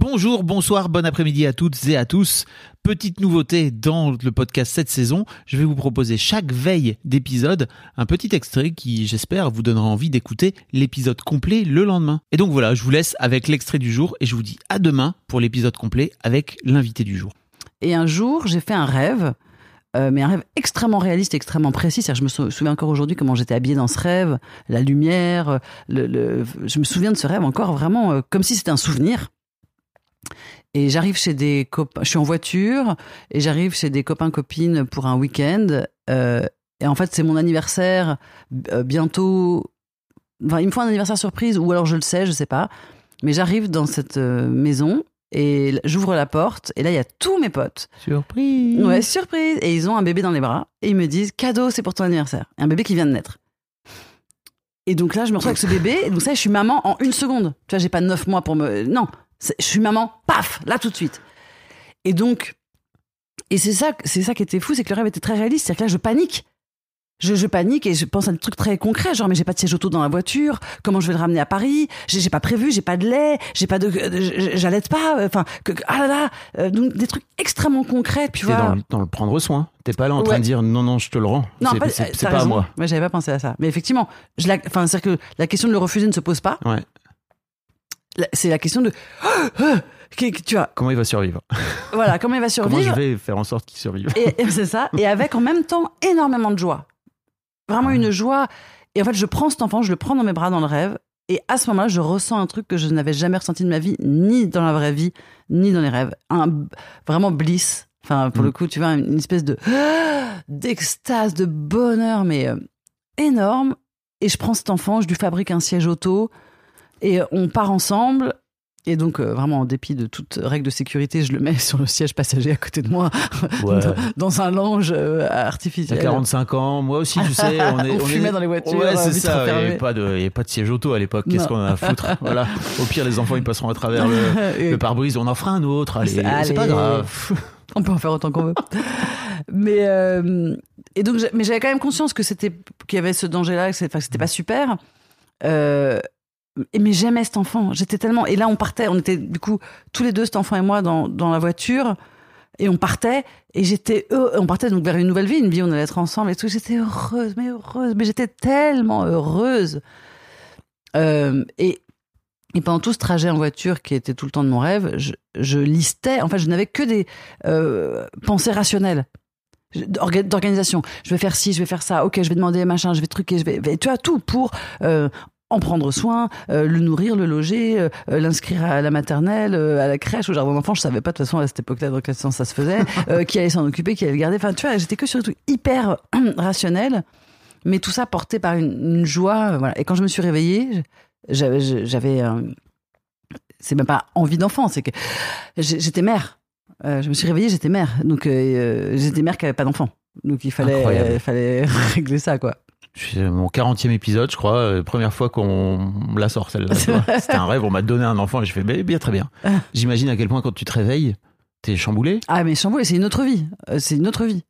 Bonjour, bonsoir, bon après-midi à toutes et à tous. Petite nouveauté dans le podcast cette saison, je vais vous proposer chaque veille d'épisode un petit extrait qui, j'espère, vous donnera envie d'écouter l'épisode complet le lendemain. Et donc voilà, je vous laisse avec l'extrait du jour et je vous dis à demain pour l'épisode complet avec l'invité du jour. Et un jour, j'ai fait un rêve, euh, mais un rêve extrêmement réaliste, extrêmement précis. Je me sou- souviens encore aujourd'hui comment j'étais habillée dans ce rêve, la lumière. euh, Je me souviens de ce rêve encore vraiment euh, comme si c'était un souvenir. Et j'arrive chez des copains, je suis en voiture et j'arrive chez des copains copines pour un week-end. euh, et en fait, c'est mon anniversaire euh, bientôt. Enfin, il me faut un anniversaire surprise ou alors je le sais, je sais pas. Mais j'arrive dans cette euh, maison et j'ouvre la porte et là il y a tous mes potes. Surprise Ouais, surprise. Et ils ont un bébé dans les bras et ils me disent cadeau, c'est pour ton anniversaire. Un bébé qui vient de naître. Et donc là, je me retrouve avec ce bébé. Et donc ça, je suis maman en une seconde. Tu vois, j'ai pas neuf mois pour me. Non, je suis maman. Paf, là tout de suite. Et donc, et c'est ça, c'est ça qui était fou, c'est que le rêve était très réaliste. C'est-à-dire que là, je panique. Je, je panique et je pense à des trucs très concrets, genre mais j'ai pas de siège auto dans la voiture, comment je vais le ramener à Paris, j'ai pas prévu, j'ai pas de lait, j'ai pas de, euh, j'allaite pas, enfin que, ah là là, euh, donc des trucs extrêmement concrets, tu vois. dans, le- dans le prendre soin. T'es pas là en train de dire non, non, je te le rends. Non, c'est pas- c'est- euh, c'est à moi. Ouais, j'avais pas pensé à ça. Mais effectivement, je enfin, c'est-à-dire que la question de le refuser ne se pose pas. Ouais. C'est la question de, qui- tu vois, Comment il va survivre? Voilà, comment il va Comment je survivre? vais faire en sorte qu'il survive? Et, et c'est ça. Et avec en même temps énormément de joie. Vraiment une joie. Et en fait, je prends cet enfant, je le prends dans mes bras dans le rêve. Et à ce moment-là, je ressens un truc que je n'avais jamais ressenti de ma vie, ni dans la vraie vie, ni dans les rêves. Un vraiment bliss. Enfin, pour Mm. le coup, tu vois, une espèce de d'extase, de bonheur, mais euh, énorme. Et je prends cet enfant, je lui fabrique un siège auto, et on part ensemble. Et donc, euh, vraiment, en dépit de toute règle de sécurité, je le mets sur le siège passager à côté de moi, Ouais. dans, dans un lounge euh, T'as artificiel. 45 ans, moi aussi, tu sais. On, est, On fumait dans les voitures, Ouais, c'est ça. Il n'y avait pas de, siège auto à l'époque. Qu'est-ce qu'on a à foutre Voilà. Au pire, les enfants, ils passeront à travers le, le pare-brise. On en fera un autre. Allez, c'est pas grave. On peut en faire autant qu'on veut. mais euh, et donc, mais j'avais quand même conscience que c'était qu'il y avait ce danger-là, que c'était pas super. Euh, mais j'aimais cet enfant. J'étais tellement. Et là, on partait. On était du coup tous les deux, cet enfant et moi, dans, dans la voiture. Et on partait. Et j'étais. heureux- On partait donc vers une nouvelle vie, une vie où on allait être ensemble et tout. J'étais heureuse, mais heureuse. Mais j'étais tellement heureuse. Euh, et, et pendant tout ce trajet en voiture, qui était tout le temps de mon rêve, je, listais. En fait, je n'avais que des euh, pensées rationnelles d'organisation. Je vais faire ci, je vais faire ça. Ok, je vais demander machin, je vais truquer, je vais. Tu as tout pour. euh, en prendre soin, euh, le nourrir, le loger, euh, euh, l'inscrire à la maternelle, euh, à la crèche, au jardin d'enfants. Je savais pas de toute façon à cette époque-là dans quel sens ça se faisait, qui allait s'en occuper, qui allait le garder. Enfin, tu vois, j'étais que sur des trucs hyper rationnels, mais tout ça porté par une, une joie. Voilà. Et quand je me suis réveillée, j'avais, c'est même pas envie d'enfant, c'est que j'étais mère. Je me suis réveillée, j'étais mère. Donc, j'étais mère qui avait pas d'enfant. Donc, il fallait, fallait régler ça, quoi. C'est mon 40e épisode, je crois. euh, Première fois qu'on la sort, celle-là. C'était un rêve. On m'a donné un enfant et je fais bien, bien, très bien. J'imagine à quel point quand tu te réveilles, t'es chamboulé. Ah, mais chamboulé, c'est une autre vie. Euh, C'est une autre vie.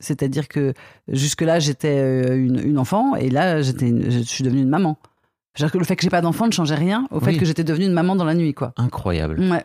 C'est-à-dire que jusque-là, j'étais euh, une, une enfant et là, j'étais je suis devenue une maman. C'est-à-dire que le fait que j'ai pas d'enfant ne changeait rien au fait Oui. que j'étais devenue une maman dans la nuit, quoi. Incroyable. Ouais.